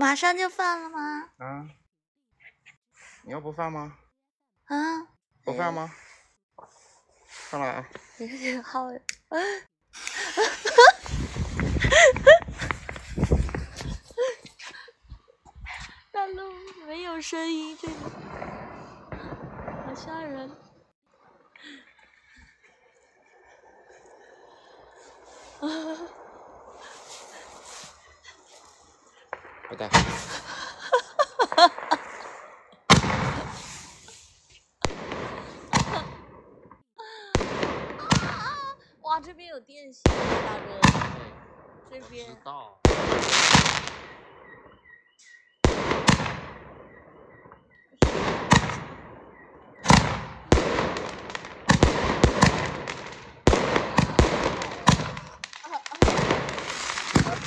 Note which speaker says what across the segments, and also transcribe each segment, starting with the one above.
Speaker 1: 马上就放了吗？
Speaker 2: 啊？你要不放吗？
Speaker 1: 啊？
Speaker 2: 不放吗？放了啊！
Speaker 1: 有 点好。大陆没有声音，这个好吓人。
Speaker 2: 不带。
Speaker 1: 哇，这边有电线，大哥，这边。
Speaker 2: 知道。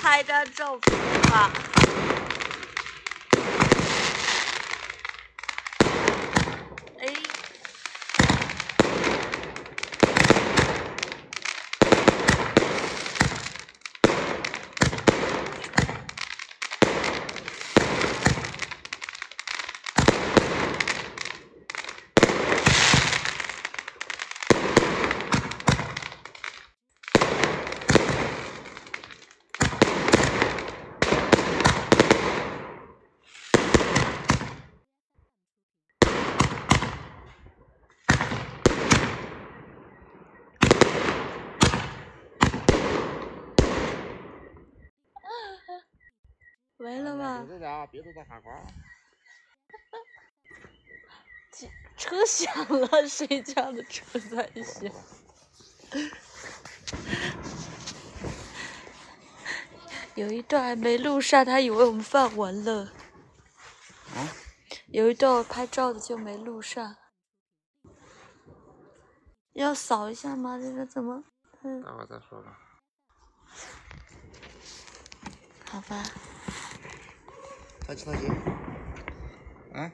Speaker 1: 拍张照片吧。哎。没了吧？
Speaker 2: 别都在喊话。
Speaker 1: 车响了，谁家的车在响？有一段没录上，他以为我们放完了。
Speaker 2: 啊？
Speaker 1: 有一段拍照的就没录上。要扫一下吗？这个怎么？
Speaker 2: 嗯。待会再说吧。
Speaker 1: 好吧。
Speaker 2: 淘气淘气，啊。